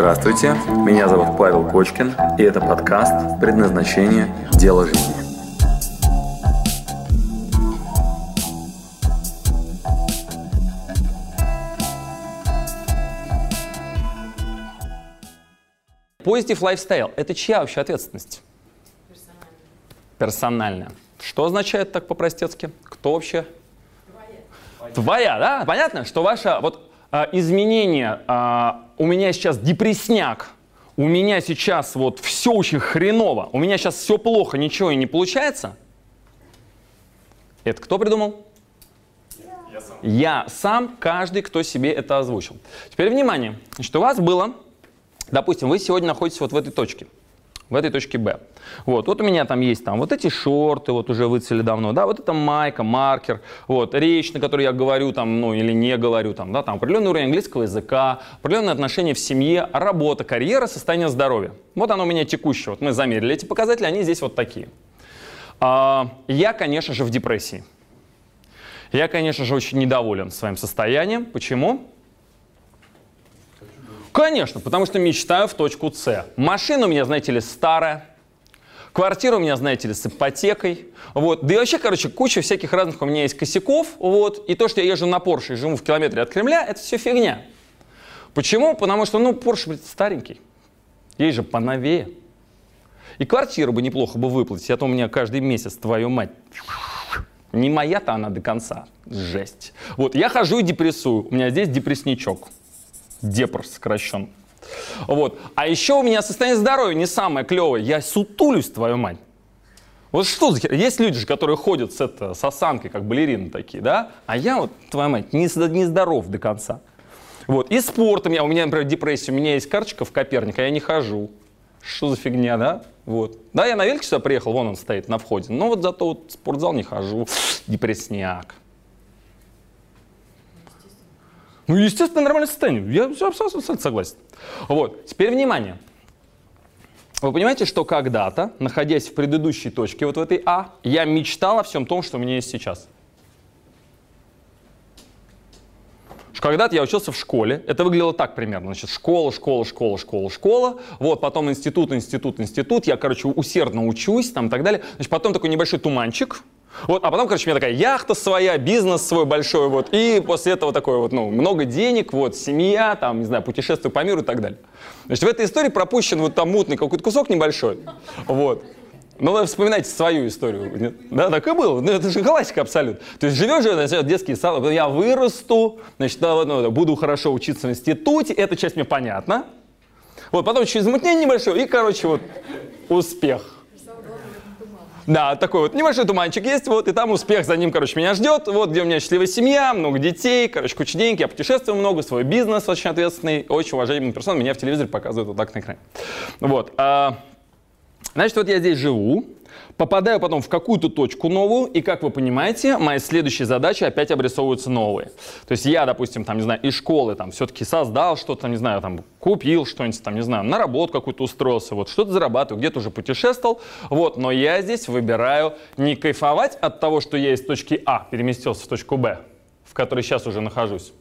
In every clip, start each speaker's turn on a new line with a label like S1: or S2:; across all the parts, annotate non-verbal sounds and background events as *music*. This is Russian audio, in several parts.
S1: Здравствуйте, меня зовут Павел Кочкин, и это подкаст «Предназначение. Дело жизни».
S2: Positive lifestyle – это чья вообще ответственность? Персональная. Что означает так по-простецки? Кто вообще? Твоя. Твоя, да? Понятно, что ваша вот а, изменение, а, у меня сейчас депресняк, у меня сейчас вот все очень хреново, у меня сейчас все плохо, ничего и не получается. Это кто придумал? Я сам. Я сам, каждый, кто себе это озвучил. Теперь внимание, значит, у вас было Допустим, вы сегодня находитесь вот в этой точке, в этой точке Б. Вот, вот у меня там есть там вот эти шорты, вот уже выцели давно, да, вот это майка, маркер, вот, речь, на которой я говорю там, ну, или не говорю там, да, там определенный уровень английского языка, определенные отношения в семье, работа, карьера, состояние здоровья. Вот оно у меня текущее, вот мы замерили эти показатели, они здесь вот такие. А, я, конечно же, в депрессии. Я, конечно же, очень недоволен своим состоянием. Почему? Конечно, потому что мечтаю в точку С. Машина у меня, знаете ли, старая. Квартира у меня, знаете ли, с ипотекой. Вот. Да и вообще, короче, куча всяких разных у меня есть косяков. Вот. И то, что я езжу на Порше и живу в километре от Кремля, это все фигня. Почему? Потому что, ну, Порше, блядь, старенький. Есть же поновее. И квартиру бы неплохо бы выплатить, а то у меня каждый месяц, твою мать. Не моя-то она до конца. Жесть. Вот, я хожу и депрессую. У меня здесь депрессничок. Депр сокращен. Вот. А еще у меня состояние здоровья не самое клевое. Я сутулюсь, твою мать. Вот что за? Есть люди же, которые ходят с, это, с осанкой, как балерины такие, да? А я вот, твоя мать, не, не здоров до конца. Вот. И спортом я, у меня, например, депрессия, у меня есть карточка в Коперник, а я не хожу. Что за фигня, да? Вот. Да, я на велике сюда приехал, вон он стоит на входе. Но вот зато вот в спортзал не хожу. Депрессняк. Ну, естественно, нормальное состояние. Я абсолютно согласен. Вот. Теперь внимание. Вы понимаете, что когда-то, находясь в предыдущей точке, вот в этой А, я мечтал о всем том, что у меня есть сейчас. Когда-то я учился в школе, это выглядело так примерно, значит, школа, школа, школа, школа, школа, вот, потом институт, институт, институт, я, короче, усердно учусь, там, и так далее, значит, потом такой небольшой туманчик, вот, а потом, короче, у меня такая яхта своя, бизнес свой большой, вот, и после этого такое вот, ну, много денег, вот, семья, там, не знаю, путешествие по миру и так далее. Значит, в этой истории пропущен вот там мутный какой-то кусок небольшой, вот. Ну, вы вспоминайте свою историю. Да, так и было. Ну, это же классика абсолютно. То есть живешь значит, детский сад, я вырасту, значит, ну, буду хорошо учиться в институте, эта часть мне понятна. Вот, потом через замутнение небольшое, и, короче, вот, успех. Да, такой вот небольшой туманчик есть, вот, и там успех за ним, короче, меня ждет. Вот где у меня счастливая семья, много детей, короче, куча денег, я путешествую много, свой бизнес очень ответственный, очень уважаемый персон, меня в телевизоре показывают вот так на экране. Вот. А, значит, вот я здесь живу, Попадаю потом в какую-то точку новую, и, как вы понимаете, мои следующие задачи опять обрисовываются новые. То есть я, допустим, там, не знаю, из школы там все-таки создал что-то, там, не знаю, там, купил что-нибудь, там, не знаю, на работу какую-то устроился, вот, что-то зарабатываю, где-то уже путешествовал, вот, но я здесь выбираю не кайфовать от того, что я из точки А переместился в точку Б, в которой сейчас уже нахожусь,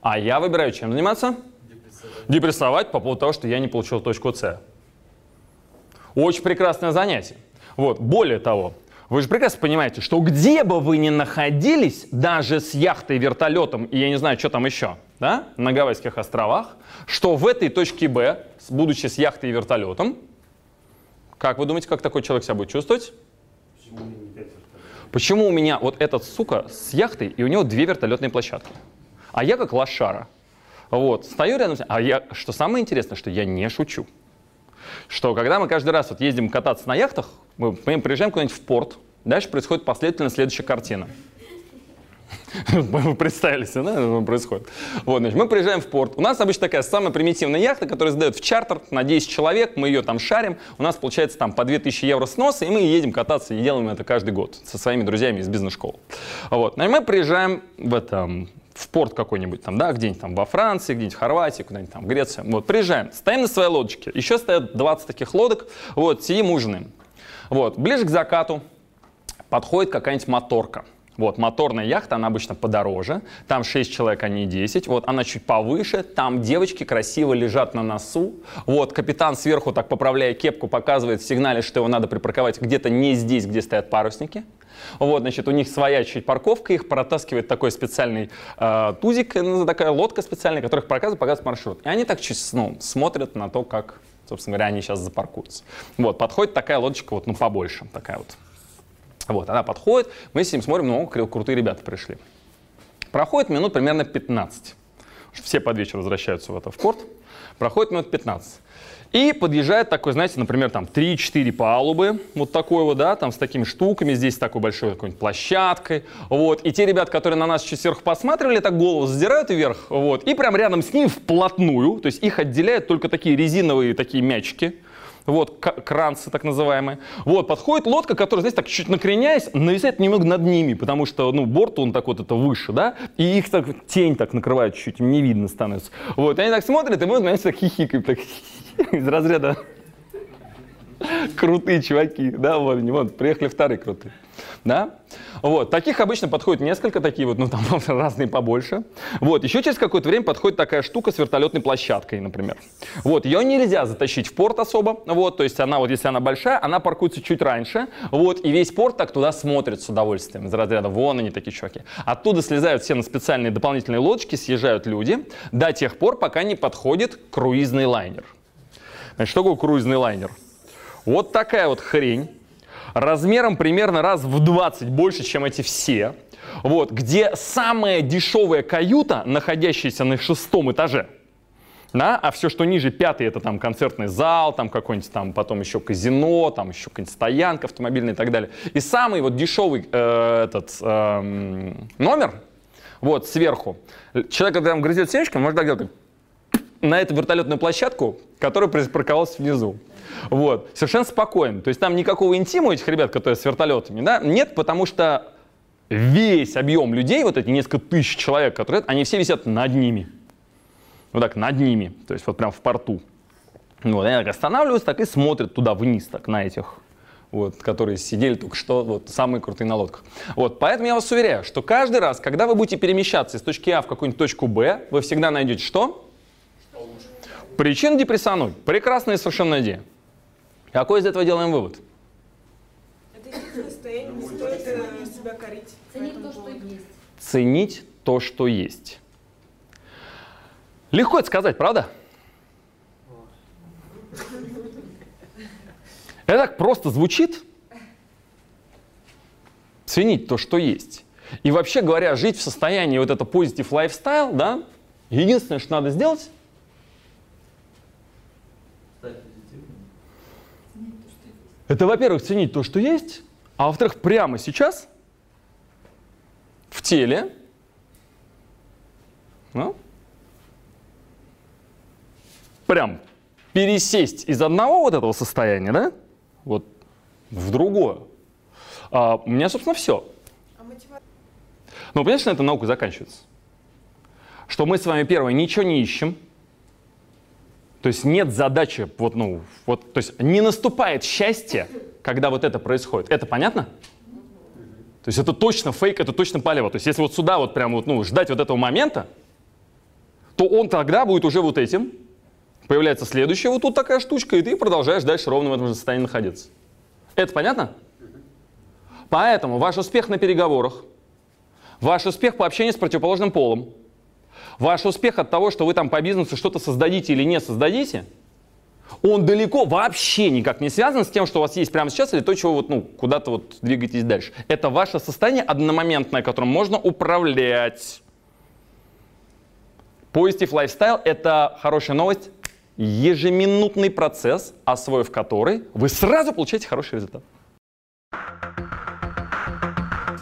S2: а я выбираю чем заниматься? Депрессовать. Депрессовать по поводу того, что я не получил точку С. Очень прекрасное занятие. Вот. Более того, вы же прекрасно понимаете, что где бы вы ни находились, даже с яхтой, вертолетом и я не знаю, что там еще, да, на Гавайских островах, что в этой точке Б, будучи с яхтой и вертолетом, как вы думаете, как такой человек себя будет чувствовать? Почему у меня вот этот сука с яхтой, и у него две вертолетные площадки? А я как лошара. Вот, стою рядом с... А я, что самое интересное, что я не шучу что когда мы каждый раз вот ездим кататься на яхтах, мы, приезжаем куда-нибудь в порт, дальше происходит последовательно следующая картина. Вы представили себе, да, происходит? Вот, значит, мы приезжаем в порт. У нас обычно такая самая примитивная яхта, которая сдает в чартер на 10 человек, мы ее там шарим. У нас получается там по 2000 евро сноса, и мы едем кататься и делаем это каждый год со своими друзьями из бизнес-школы. Вот, значит, мы приезжаем в этом в порт какой-нибудь там, да, где-нибудь там во Франции, где-нибудь в Хорватии, куда-нибудь там, в Греции. Вот, приезжаем, стоим на своей лодочке, еще стоят 20 таких лодок, вот, сидим, ужинаем. Вот, ближе к закату подходит какая-нибудь моторка. Вот, моторная яхта, она обычно подороже, там 6 человек, а не 10, вот, она чуть повыше, там девочки красиво лежат на носу, вот, капитан сверху, так поправляя кепку, показывает в сигнале, что его надо припарковать где-то не здесь, где стоят парусники, вот, значит, у них своя чуть парковка, их протаскивает такой специальный э, тузик, ну, такая лодка специальная, которая их показывает, показывает маршрут. И они так ну, смотрят на то, как, собственно говоря, они сейчас запаркуются. Вот, подходит такая лодочка, вот, ну, побольше, такая вот. Вот, она подходит, мы с ним смотрим, ну, крутые ребята пришли. Проходит минут примерно 15. Все под вечер возвращаются в, это, в порт. Проходит минут 15. И подъезжает такой, знаете, например, там 3-4 палубы, вот такой вот, да, там с такими штуками, здесь такой большой какой-нибудь площадкой, вот. И те ребята, которые на нас чуть сверху посматривали, так голову задирают вверх, вот. И прям рядом с ним вплотную, то есть их отделяют только такие резиновые такие мячики, вот, кранцы так называемые. Вот, подходит лодка, которая, знаете, так чуть накреняясь, нависает немного над ними, потому что, ну, борт, он так вот это выше, да, и их так тень так накрывает им не видно становится. Вот, и они так смотрят, и мы, знаете, так хихикаем, так *laughs* из разряда *laughs* крутые чуваки, да, вот, вот, приехали вторые крутые да? Вот, таких обычно подходит несколько, такие вот, ну там *laughs* разные побольше. Вот, еще через какое-то время подходит такая штука с вертолетной площадкой, например. Вот, ее нельзя затащить в порт особо, вот, то есть она вот, если она большая, она паркуется чуть раньше, вот, и весь порт так туда смотрит с удовольствием, из разряда, вон они такие чуваки. Оттуда слезают все на специальные дополнительные лодочки, съезжают люди, до тех пор, пока не подходит круизный лайнер. Значит, что такое круизный лайнер? Вот такая вот хрень, размером примерно раз в 20 больше, чем эти все, вот, где самая дешевая каюта, находящаяся на шестом этаже, да, а все, что ниже, пятый, это там концертный зал, там какой-нибудь там, потом еще казино, там еще какая-нибудь стоянка автомобильная и так далее. И самый вот дешевый э, этот э, номер, вот сверху, человек, когда там грызет семечко, может так делать, на эту вертолетную площадку, которая припарковалась внизу. Вот. Совершенно спокойно. То есть там никакого интима у этих ребят, которые с вертолетами, да, нет, потому что весь объем людей, вот эти несколько тысяч человек, которые, они все висят над ними. Вот так, над ними. То есть вот прям в порту. Вот, они так останавливаются, так и смотрят туда вниз, так, на этих вот, которые сидели только что, вот, самые крутые на лодках. Вот, поэтому я вас уверяю, что каждый раз, когда вы будете перемещаться из точки А в какую-нибудь точку Б, вы всегда найдете что? Причин депрессануть. Прекрасная совершенно идея. Какой из этого делаем вывод?
S3: Это состояние, не стоит э, себя корить.
S4: Ценить то, что есть.
S2: Ценить то, что есть. Легко это сказать, правда? Это так просто звучит. Ценить то, что есть. И вообще говоря, жить в состоянии вот это positive lifestyle, да, единственное, что надо сделать, Это, во-первых, ценить то, что есть, а во-вторых, прямо сейчас в теле ну, прям пересесть из одного вот этого состояния, да, вот в другое. А у меня, собственно, все. А Но, понимаешь, на этом наука заканчивается. Что мы с вами, первое, ничего не ищем, то есть нет задачи, вот, ну, вот, то есть не наступает счастье, когда вот это происходит. Это понятно? То есть это точно фейк, это точно палево. То есть если вот сюда вот прям вот, ну, ждать вот этого момента, то он тогда будет уже вот этим. Появляется следующая вот тут такая штучка, и ты продолжаешь дальше ровно в этом же состоянии находиться. Это понятно? Поэтому ваш успех на переговорах, ваш успех по общению с противоположным полом, Ваш успех от того, что вы там по бизнесу что-то создадите или не создадите, он далеко вообще никак не связан с тем, что у вас есть прямо сейчас или то, чего вот, ну, куда-то вот двигаетесь дальше. Это ваше состояние одномоментное, которым можно управлять. Positive Lifestyle — это хорошая новость, ежеминутный процесс, освоив который вы сразу получаете хороший результат.